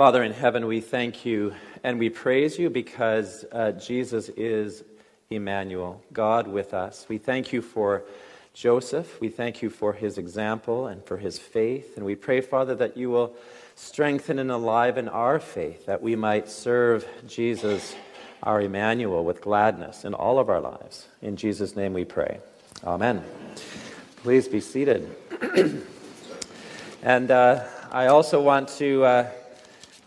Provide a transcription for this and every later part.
Father in heaven, we thank you and we praise you because uh, Jesus is Immanuel, God with us. We thank you for Joseph. We thank you for his example and for his faith. And we pray, Father, that you will strengthen and enliven our faith, that we might serve Jesus, our Immanuel, with gladness in all of our lives. In Jesus' name we pray. Amen. Please be seated. and uh, I also want to. Uh,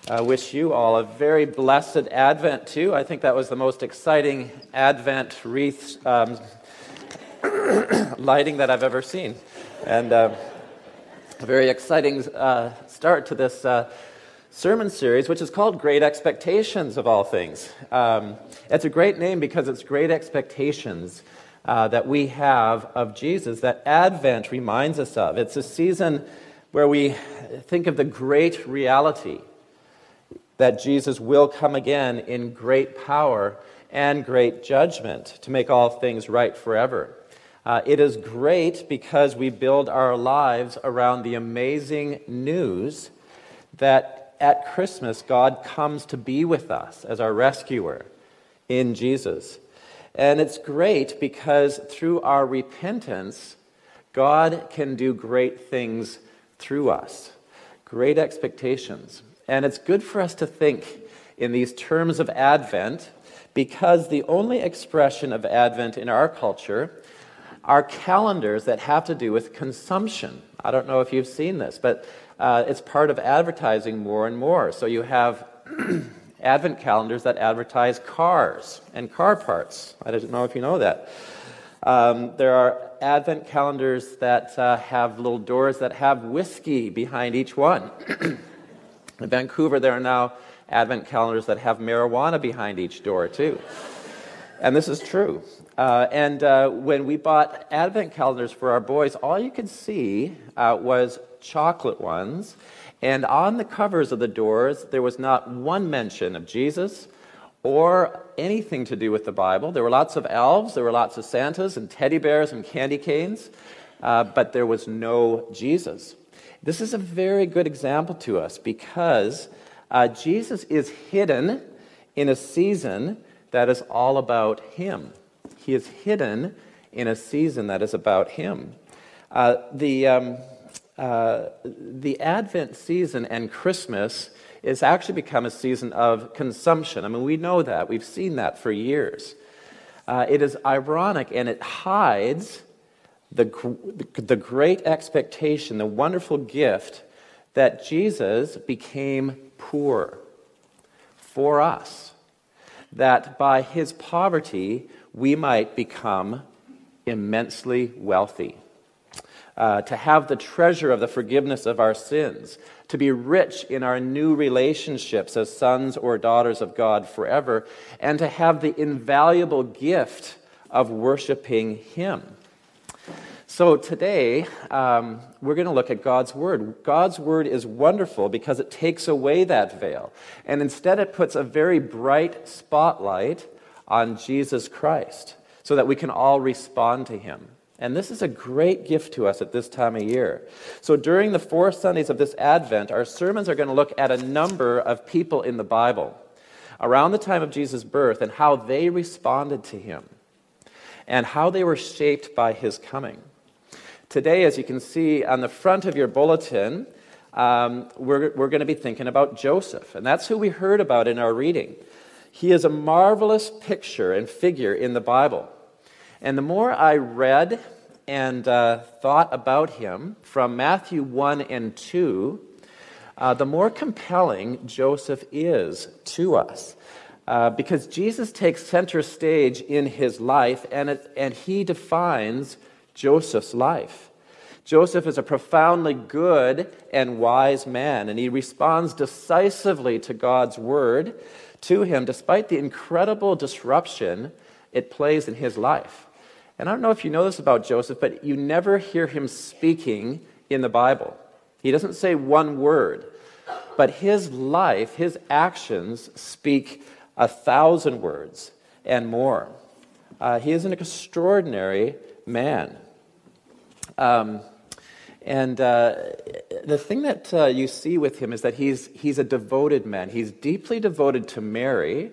I wish you all a very blessed Advent, too. I think that was the most exciting Advent wreath um, lighting that I've ever seen. And uh, a very exciting uh, start to this uh, sermon series, which is called Great Expectations of All Things. Um, it's a great name because it's great expectations uh, that we have of Jesus that Advent reminds us of. It's a season where we think of the great reality that Jesus will come again in great power and great judgment to make all things right forever. Uh, it is great because we build our lives around the amazing news that at Christmas God comes to be with us as our rescuer in Jesus. And it's great because through our repentance, God can do great things through us. Great expectations. And it's good for us to think in these terms of Advent because the only expression of Advent in our culture are calendars that have to do with consumption. I don't know if you've seen this, but uh, it's part of advertising more and more. So you have Advent calendars that advertise cars and car parts. I don't know if you know that. Um, there are Advent calendars that uh, have little doors that have whiskey behind each one. In Vancouver, there are now Advent calendars that have marijuana behind each door, too. And this is true. Uh, and uh, when we bought Advent calendars for our boys, all you could see uh, was chocolate ones. And on the covers of the doors, there was not one mention of Jesus or anything to do with the Bible. There were lots of elves, there were lots of Santas and teddy bears and candy canes, uh, but there was no Jesus. This is a very good example to us because uh, Jesus is hidden in a season that is all about Him. He is hidden in a season that is about Him. Uh, the, um, uh, the Advent season and Christmas is actually become a season of consumption. I mean, we know that. We've seen that for years. Uh, it is ironic and it hides the, the great expectation, the wonderful gift that Jesus became poor for us, that by his poverty we might become immensely wealthy. Uh, to have the treasure of the forgiveness of our sins, to be rich in our new relationships as sons or daughters of God forever, and to have the invaluable gift of worshiping Him. So today, um, we're going to look at God's Word. God's Word is wonderful because it takes away that veil. And instead, it puts a very bright spotlight on Jesus Christ so that we can all respond to Him. And this is a great gift to us at this time of year. So during the four Sundays of this Advent, our sermons are going to look at a number of people in the Bible around the time of Jesus' birth and how they responded to Him and how they were shaped by His coming. Today, as you can see on the front of your bulletin, um, we're, we're going to be thinking about Joseph. And that's who we heard about in our reading. He is a marvelous picture and figure in the Bible. And the more I read and uh, thought about him from Matthew 1 and 2, uh, the more compelling Joseph is to us. Uh, because Jesus takes center stage in his life and, it, and he defines Joseph's life. Joseph is a profoundly good and wise man, and he responds decisively to God's word to him despite the incredible disruption it plays in his life. And I don't know if you know this about Joseph, but you never hear him speaking in the Bible. He doesn't say one word, but his life, his actions speak a thousand words and more. Uh, he is an extraordinary man. Um, And uh, the thing that uh, you see with him is that he's, he's a devoted man. He's deeply devoted to Mary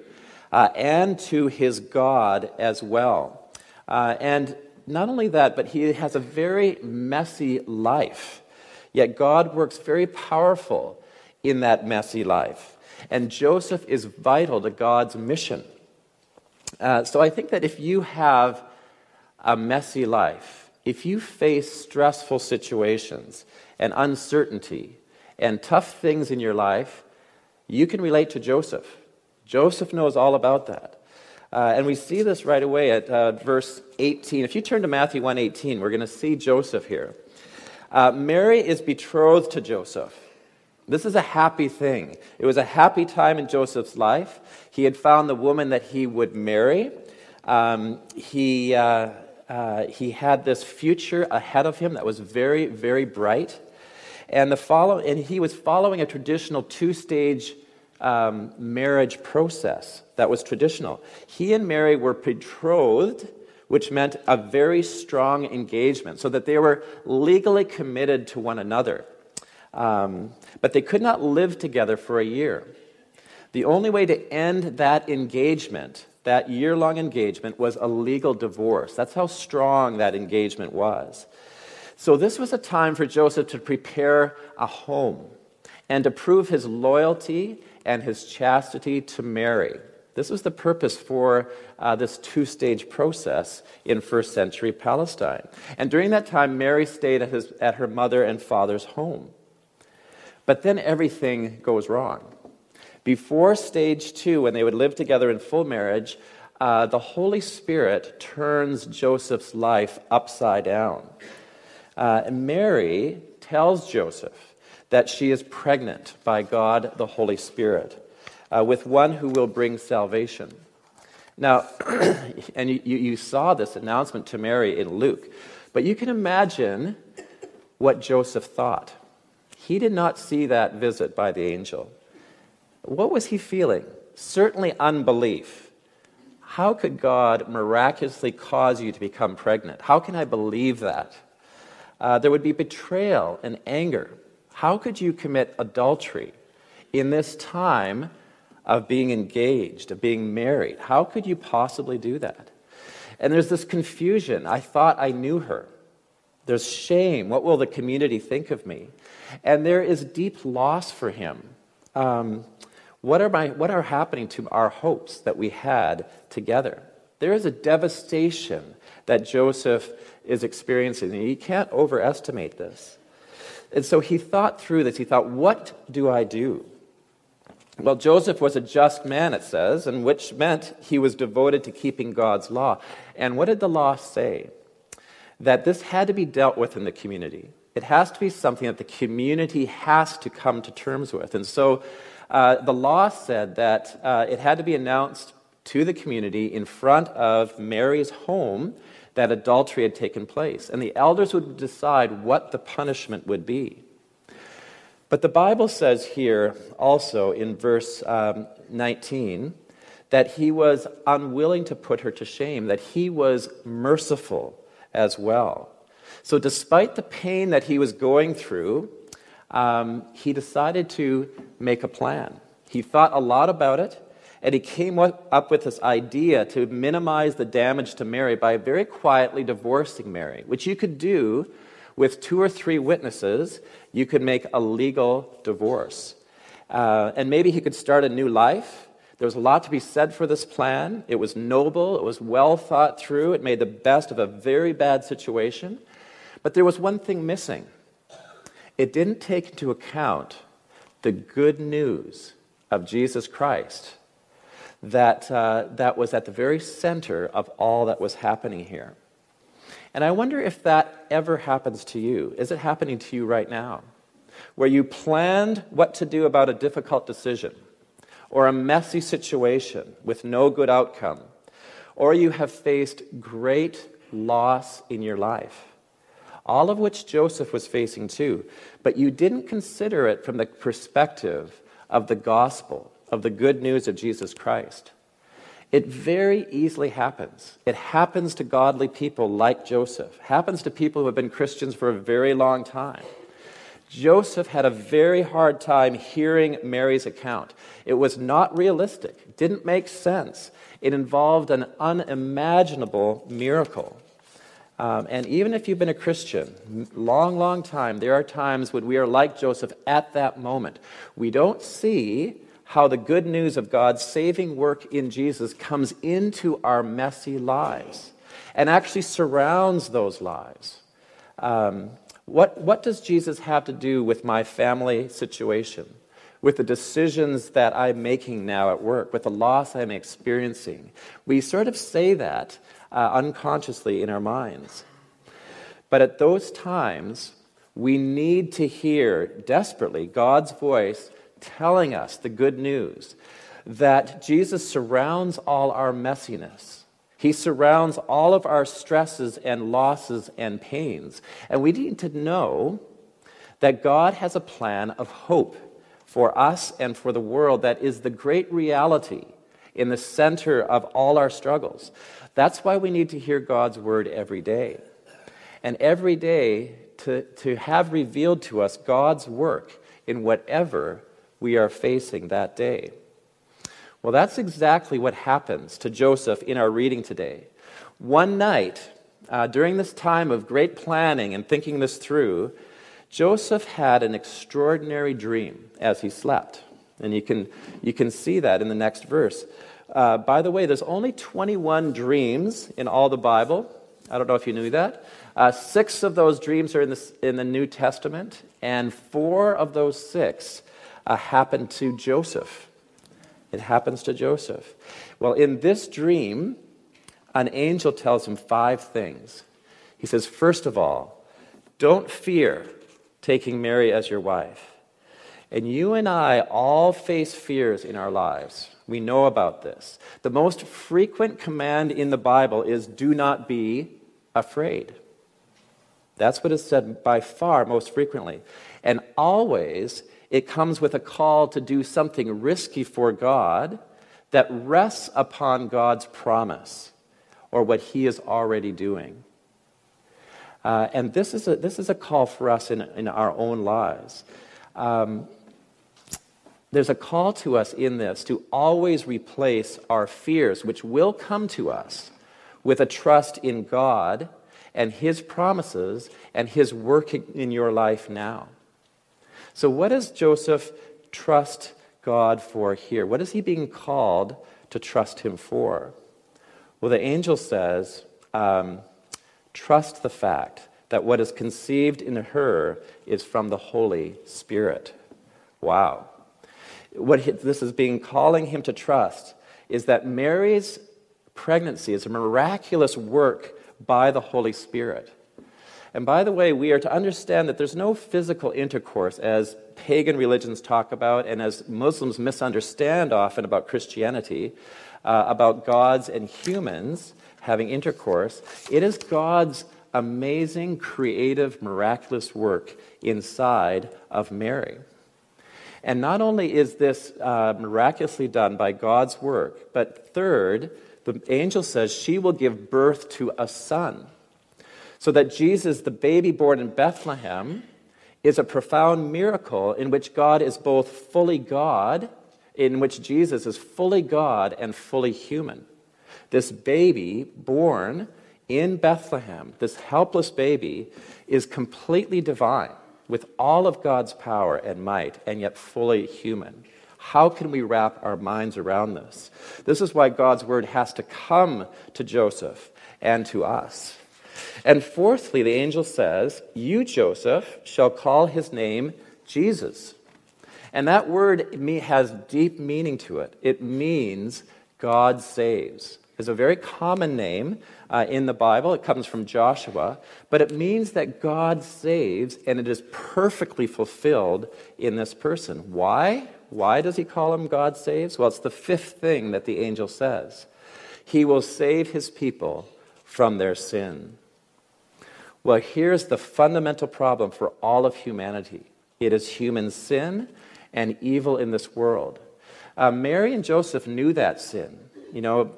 uh, and to his God as well. Uh, and not only that, but he has a very messy life. Yet God works very powerful in that messy life. And Joseph is vital to God's mission. Uh, so I think that if you have a messy life, if you face stressful situations and uncertainty and tough things in your life, you can relate to Joseph. Joseph knows all about that. Uh, and we see this right away at uh, verse 18. If you turn to Matthew 1:18, we're going to see Joseph here. Uh, Mary is betrothed to Joseph. This is a happy thing. It was a happy time in Joseph's life. He had found the woman that he would marry. Um, he, uh, he had this future ahead of him that was very, very bright. And, the follow- and he was following a traditional two stage um, marriage process that was traditional. He and Mary were betrothed, which meant a very strong engagement, so that they were legally committed to one another. Um, but they could not live together for a year. The only way to end that engagement, that year long engagement, was a legal divorce. That's how strong that engagement was. So, this was a time for Joseph to prepare a home and to prove his loyalty and his chastity to Mary. This was the purpose for uh, this two stage process in first century Palestine. And during that time, Mary stayed at, his, at her mother and father's home. But then everything goes wrong. Before stage two, when they would live together in full marriage, uh, the Holy Spirit turns Joseph's life upside down. Uh, Mary tells Joseph that she is pregnant by God the Holy Spirit uh, with one who will bring salvation. Now, and you, you saw this announcement to Mary in Luke, but you can imagine what Joseph thought. He did not see that visit by the angel. What was he feeling? Certainly unbelief. How could God miraculously cause you to become pregnant? How can I believe that? Uh, there would be betrayal and anger. How could you commit adultery in this time of being engaged, of being married? How could you possibly do that? And there's this confusion. I thought I knew her. There's shame. What will the community think of me? And there is deep loss for him. Um, what, are my, what are happening to our hopes that we had together? There is a devastation that Joseph is experiencing, and you can't overestimate this. And so he thought through this. He thought, what do I do? Well, Joseph was a just man, it says, and which meant he was devoted to keeping God's law. And what did the law say? That this had to be dealt with in the community. It has to be something that the community has to come to terms with. And so uh, the law said that uh, it had to be announced to the community in front of Mary's home that adultery had taken place. And the elders would decide what the punishment would be. But the Bible says here also in verse um, 19 that he was unwilling to put her to shame, that he was merciful as well. So, despite the pain that he was going through, um, he decided to make a plan. He thought a lot about it, and he came up with this idea to minimize the damage to Mary by very quietly divorcing Mary, which you could do with two or three witnesses. You could make a legal divorce. Uh, and maybe he could start a new life. There was a lot to be said for this plan. It was noble, it was well thought through, it made the best of a very bad situation. But there was one thing missing it didn't take into account the good news of Jesus Christ that, uh, that was at the very center of all that was happening here. And I wonder if that ever happens to you. Is it happening to you right now? Where you planned what to do about a difficult decision, or a messy situation with no good outcome, or you have faced great loss in your life. All of which Joseph was facing too. But you didn't consider it from the perspective of the gospel, of the good news of Jesus Christ. It very easily happens. It happens to godly people like Joseph, happens to people who have been Christians for a very long time. Joseph had a very hard time hearing Mary's account. It was not realistic, didn't make sense. It involved an unimaginable miracle. Um, and even if you've been a Christian, long, long time, there are times when we are like Joseph at that moment. We don't see how the good news of God's saving work in Jesus comes into our messy lives and actually surrounds those lives. Um, what, what does Jesus have to do with my family situation, with the decisions that I'm making now at work, with the loss I'm experiencing? We sort of say that uh, unconsciously in our minds. But at those times, we need to hear desperately God's voice telling us the good news that Jesus surrounds all our messiness. He surrounds all of our stresses and losses and pains. And we need to know that God has a plan of hope for us and for the world that is the great reality in the center of all our struggles. That's why we need to hear God's word every day. And every day to, to have revealed to us God's work in whatever we are facing that day. Well, that's exactly what happens to Joseph in our reading today. One night, uh, during this time of great planning and thinking this through, Joseph had an extraordinary dream as he slept. And you can, you can see that in the next verse. Uh, by the way, there's only 21 dreams in all the Bible. I don't know if you knew that. Uh, six of those dreams are in the, in the New Testament, and four of those six uh, happened to Joseph. It happens to Joseph. Well, in this dream, an angel tells him five things. He says, First of all, don't fear taking Mary as your wife. And you and I all face fears in our lives. We know about this. The most frequent command in the Bible is do not be afraid. That's what is said by far most frequently. And always it comes with a call to do something risky for God that rests upon God's promise or what He is already doing. Uh, and this is, a, this is a call for us in, in our own lives. Um, there's a call to us in this to always replace our fears, which will come to us, with a trust in God and His promises and His work in your life now. So, what does Joseph trust God for here? What is he being called to trust him for? Well, the angel says, um, trust the fact that what is conceived in her is from the Holy Spirit. Wow. What this is being calling him to trust is that Mary's pregnancy is a miraculous work by the Holy Spirit. And by the way, we are to understand that there's no physical intercourse as pagan religions talk about and as Muslims misunderstand often about Christianity, uh, about gods and humans having intercourse. It is God's amazing, creative, miraculous work inside of Mary. And not only is this uh, miraculously done by God's work, but third, the angel says she will give birth to a son. So that Jesus, the baby born in Bethlehem, is a profound miracle in which God is both fully God, in which Jesus is fully God and fully human. This baby born in Bethlehem, this helpless baby, is completely divine with all of God's power and might, and yet fully human. How can we wrap our minds around this? This is why God's word has to come to Joseph and to us. And fourthly, the angel says, You, Joseph, shall call his name Jesus. And that word has deep meaning to it. It means God saves. It's a very common name uh, in the Bible. It comes from Joshua, but it means that God saves, and it is perfectly fulfilled in this person. Why? Why does he call him God saves? Well, it's the fifth thing that the angel says. He will save his people from their sin. Well, here's the fundamental problem for all of humanity it is human sin and evil in this world. Uh, Mary and Joseph knew that sin. You know,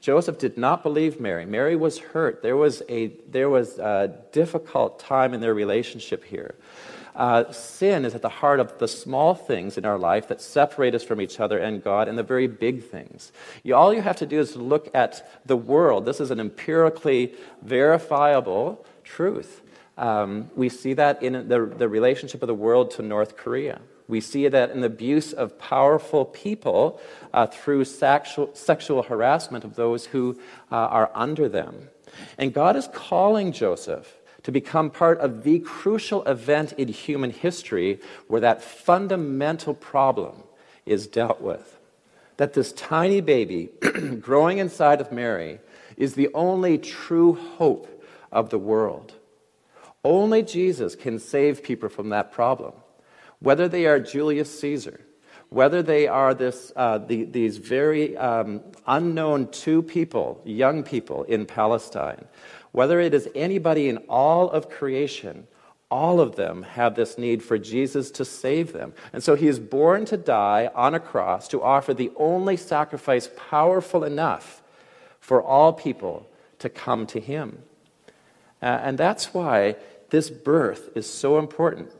Joseph did not believe Mary. Mary was hurt. There was a, there was a difficult time in their relationship here. Uh, sin is at the heart of the small things in our life that separate us from each other and God and the very big things. You, all you have to do is look at the world. This is an empirically verifiable truth. Um, we see that in the, the relationship of the world to North Korea. We see that in the abuse of powerful people uh, through sexual, sexual harassment of those who uh, are under them. And God is calling Joseph to become part of the crucial event in human history where that fundamental problem is dealt with. That this tiny baby growing inside of Mary is the only true hope of the world. Only Jesus can save people from that problem. Whether they are Julius Caesar, whether they are this, uh, the, these very um, unknown two people, young people in Palestine, whether it is anybody in all of creation, all of them have this need for Jesus to save them. And so he is born to die on a cross to offer the only sacrifice powerful enough for all people to come to him. Uh, and that's why this birth is so important,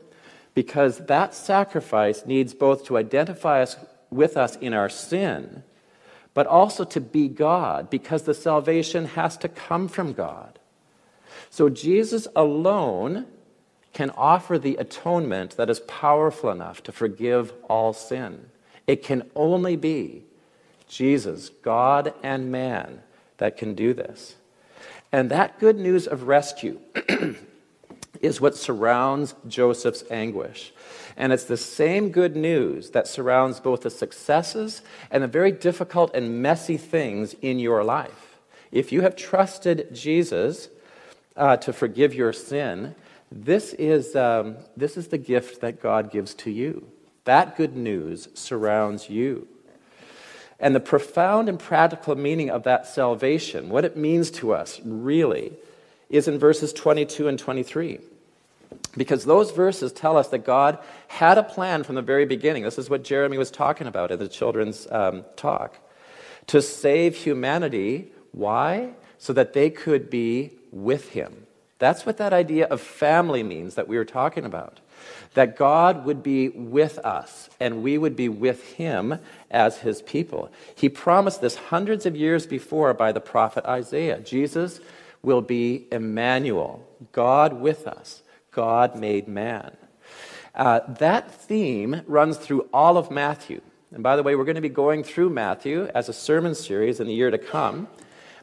because that sacrifice needs both to identify us with us in our sin, but also to be God, because the salvation has to come from God. So Jesus alone can offer the atonement that is powerful enough to forgive all sin. It can only be Jesus, God and man, that can do this. And that good news of rescue is what surrounds Joseph's anguish. And it's the same good news that surrounds both the successes and the very difficult and messy things in your life. If you have trusted Jesus, uh, to forgive your sin, this is, um, this is the gift that God gives to you. That good news surrounds you. And the profound and practical meaning of that salvation, what it means to us really, is in verses 22 and 23. Because those verses tell us that God had a plan from the very beginning. This is what Jeremy was talking about in the children's um, talk. To save humanity. Why? So that they could be with him. That's what that idea of family means that we were talking about. That God would be with us and we would be with him as his people. He promised this hundreds of years before by the prophet Isaiah. Jesus will be Immanuel, God with us, God made man. Uh, that theme runs through all of Matthew. And by the way, we're going to be going through Matthew as a sermon series in the year to come.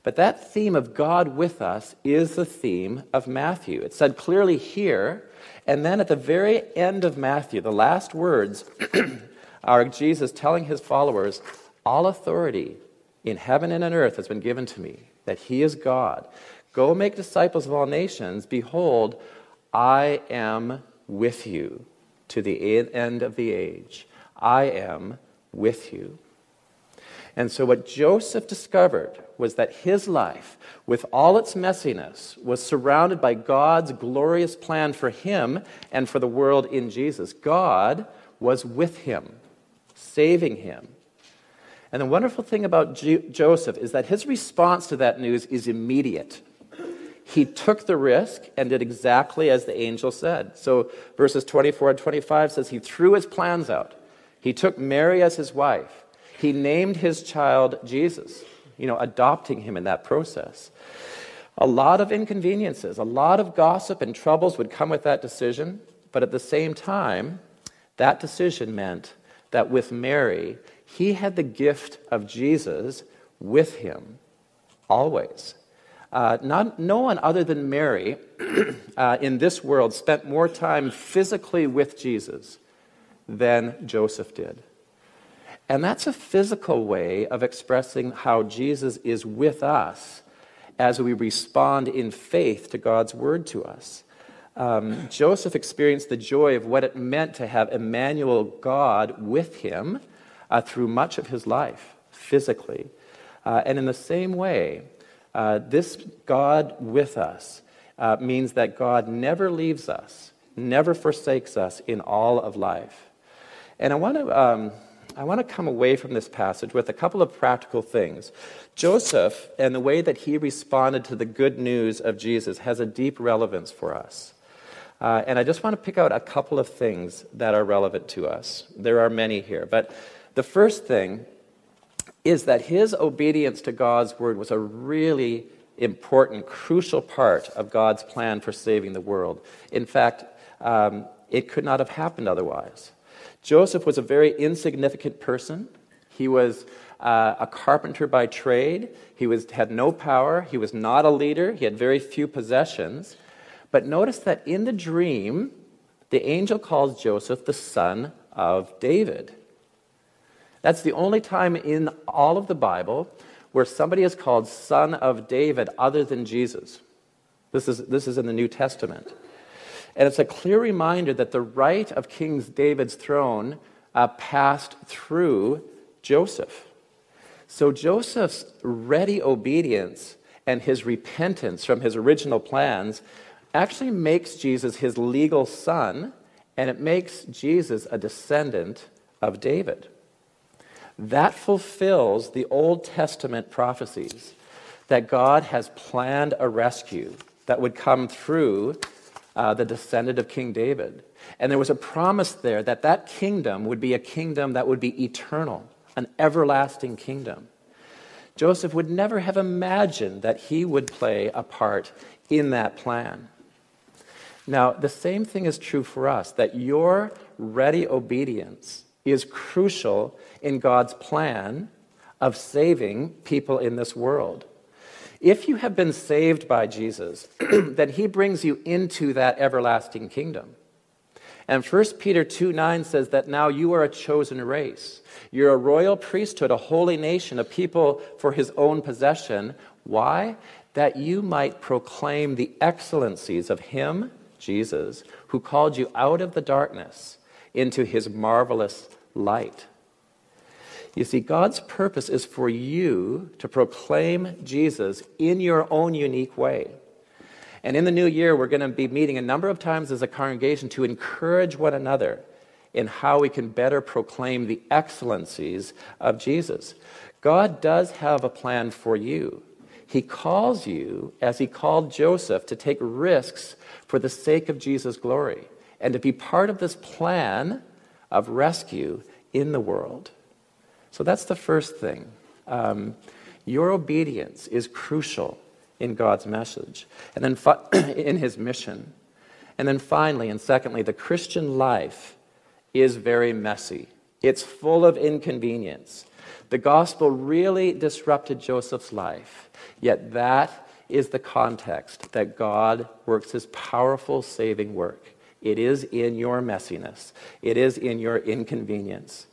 But that theme of God with us is the theme of Matthew. It's said clearly here, and then at the very end of Matthew, the last words are Jesus telling his followers, All authority in heaven and on earth has been given to me, that he is God. Go make disciples of all nations. Behold, I am with you to the end of the age. I am with you. And so, what Joseph discovered was that his life, with all its messiness, was surrounded by God's glorious plan for him and for the world in Jesus. God was with him, saving him. And the wonderful thing about Joseph is that his response to that news is immediate. He took the risk and did exactly as the angel said. So, verses 24 and 25 says he threw his plans out. He took Mary as his wife. He named his child Jesus, you know, adopting him in that process. A lot of inconveniences, a lot of gossip and troubles would come with that decision, but at the same time, that decision meant that with Mary, he had the gift of Jesus with him always. Uh, not, no one other than Mary uh, in this world spent more time physically with Jesus than Joseph did. And that's a physical way of expressing how Jesus is with us as we respond in faith to God's word to us. Um, Joseph experienced the joy of what it meant to have Immanuel, God, with him uh, through much of his life, physically. Uh, and in the same way, uh, this God with us uh, means that God never leaves us, never forsakes us in all of life. And I want to. Um, I want to come away from this passage with a couple of practical things. Joseph and the way that he responded to the good news of Jesus has a deep relevance for us. Uh, and I just want to pick out a couple of things that are relevant to us. There are many here. But the first thing is that his obedience to God's word was a really important, crucial part of God's plan for saving the world. In fact, um, it could not have happened otherwise. Joseph was a very insignificant person. He was uh, a carpenter by trade. He was, had no power. He was not a leader. He had very few possessions. But notice that in the dream, the angel calls Joseph the son of David. That's the only time in all of the Bible where somebody is called son of David other than Jesus. This is, this is in the New Testament. And it's a clear reminder that the right of King David's throne uh, passed through Joseph. So Joseph's ready obedience and his repentance from his original plans actually makes Jesus his legal son, and it makes Jesus a descendant of David. That fulfills the Old Testament prophecies that God has planned a rescue that would come through uh, the descendant of King David. And there was a promise there that that kingdom would be a kingdom that would be eternal, an everlasting kingdom. Joseph would never have imagined that he would play a part in that plan. Now, the same thing is true for us that your ready obedience is crucial in God's plan of saving people in this world. If you have been saved by Jesus, then he brings you into that everlasting kingdom. And 1 Peter 2 9 says that now you are a chosen race. You're a royal priesthood, a holy nation, a people for his own possession. Why? That you might proclaim the excellencies of him Jesus, who called you out of the darkness into his marvelous light. You see, God's purpose is for you to proclaim Jesus in your own unique way. And in the new year, we're going to be meeting a number of times as a congregation to encourage one another in how we can better proclaim the excellencies of Jesus. God does have a plan for you. He calls you, as He called Joseph, to take risks for the sake of Jesus' glory and to be part of this plan of rescue in the world. So that's the first thing. Um, your obedience is crucial in God's message and then fi- in his mission. And then finally, and secondly, the Christian life is very messy. It's full of inconvenience. The gospel really disrupted Joseph's life, yet that is the context that God works his powerful saving work. It is in your messiness, it is in your inconvenience.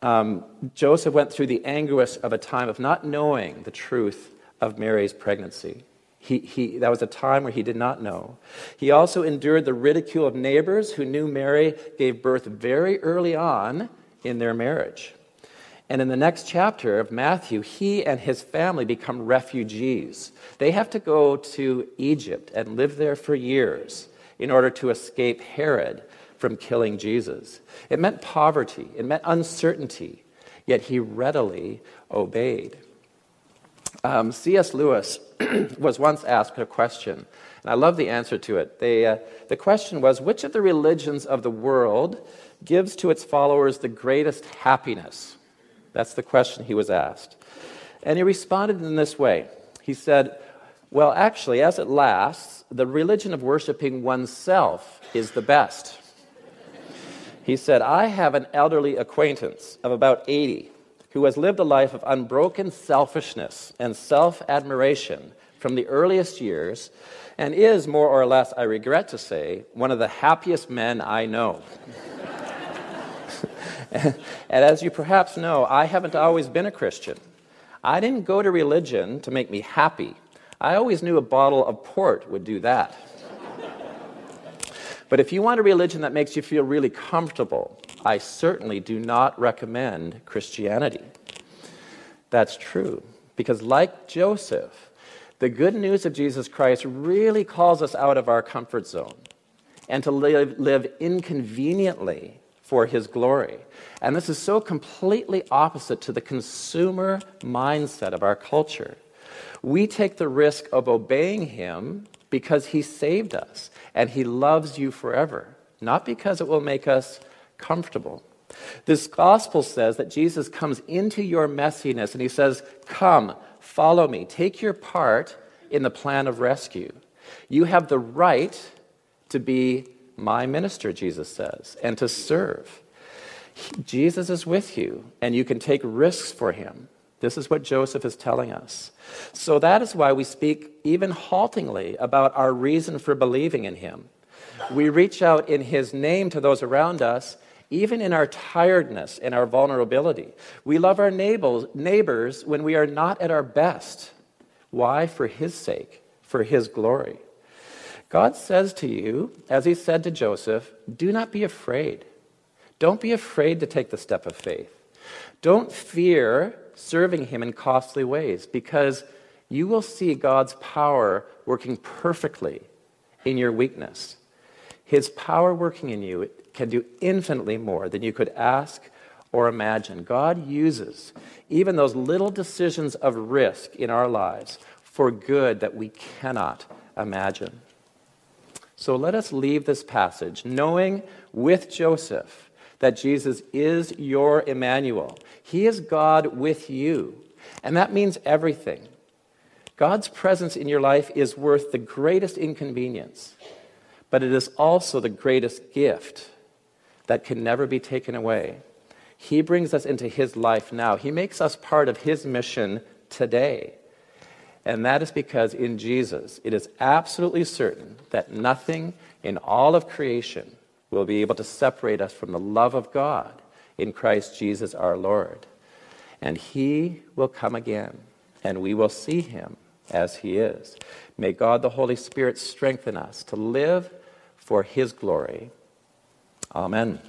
Um, Joseph went through the anguish of a time of not knowing the truth of Mary's pregnancy. He, he, that was a time where he did not know. He also endured the ridicule of neighbors who knew Mary gave birth very early on in their marriage. And in the next chapter of Matthew, he and his family become refugees. They have to go to Egypt and live there for years in order to escape Herod from killing Jesus. It meant poverty, it meant uncertainty, yet he readily obeyed. Um, C.S. Lewis was once asked a question, and I love the answer to it. They, uh, the question was Which of the religions of the world gives to its followers the greatest happiness? That's the question he was asked. And he responded in this way He said, Well, actually, as it lasts, the religion of worshiping oneself is the best. He said, I have an elderly acquaintance of about 80 who has lived a life of unbroken selfishness and self admiration from the earliest years and is, more or less, I regret to say, one of the happiest men I know. and, as you perhaps know, I haven't always been a Christian. I didn't go to religion to make me happy. I always knew a bottle of port would do that. but if you want a religion that makes you feel really comfortable, I certainly do not recommend Christianity. That's true. Because, like Joseph, the good news of Jesus Christ really calls us out of our comfort zone and to live, live inconveniently for his glory. And this is so completely opposite to the consumer mindset of our culture. We take the risk of obeying him because he saved us and he loves you forever, not because it will make us comfortable. This gospel says that Jesus comes into your messiness and he says, Come, follow me, take your part in the plan of rescue. You have the right to be my minister, Jesus says, and to serve. Jesus is with you, and you can take risks for him. This is what Joseph is telling us. So that is why we speak even haltingly about our reason for believing in him. We reach out in his name to those around us, even in our tiredness and our vulnerability. We love our neighbors, when we are not at our best. Why? For his sake, for his glory. God says to you, as he said to Joseph, do not be afraid. Don't be afraid to take the step of faith. Don't fear serving Him in costly ways because you will see God's power working perfectly in your weakness. His power working in you can do infinitely more than you could ask or imagine. God uses even those little decisions of risk in our lives for good that we cannot imagine. So let us leave this passage knowing with Joseph that Jesus is your Immanuel. He is God with you. And that means everything. God's presence in your life is worth the greatest inconvenience, but it is also the greatest gift that can never be taken away. He brings us into His life now, He makes us part of His mission today. And that is because in Jesus, it is absolutely certain that nothing in all of creation will be able to separate us from the love of God in Christ Jesus our Lord. And he will come again, and we will see him as he is. May God the Holy Spirit strengthen us to live for his glory. Amen.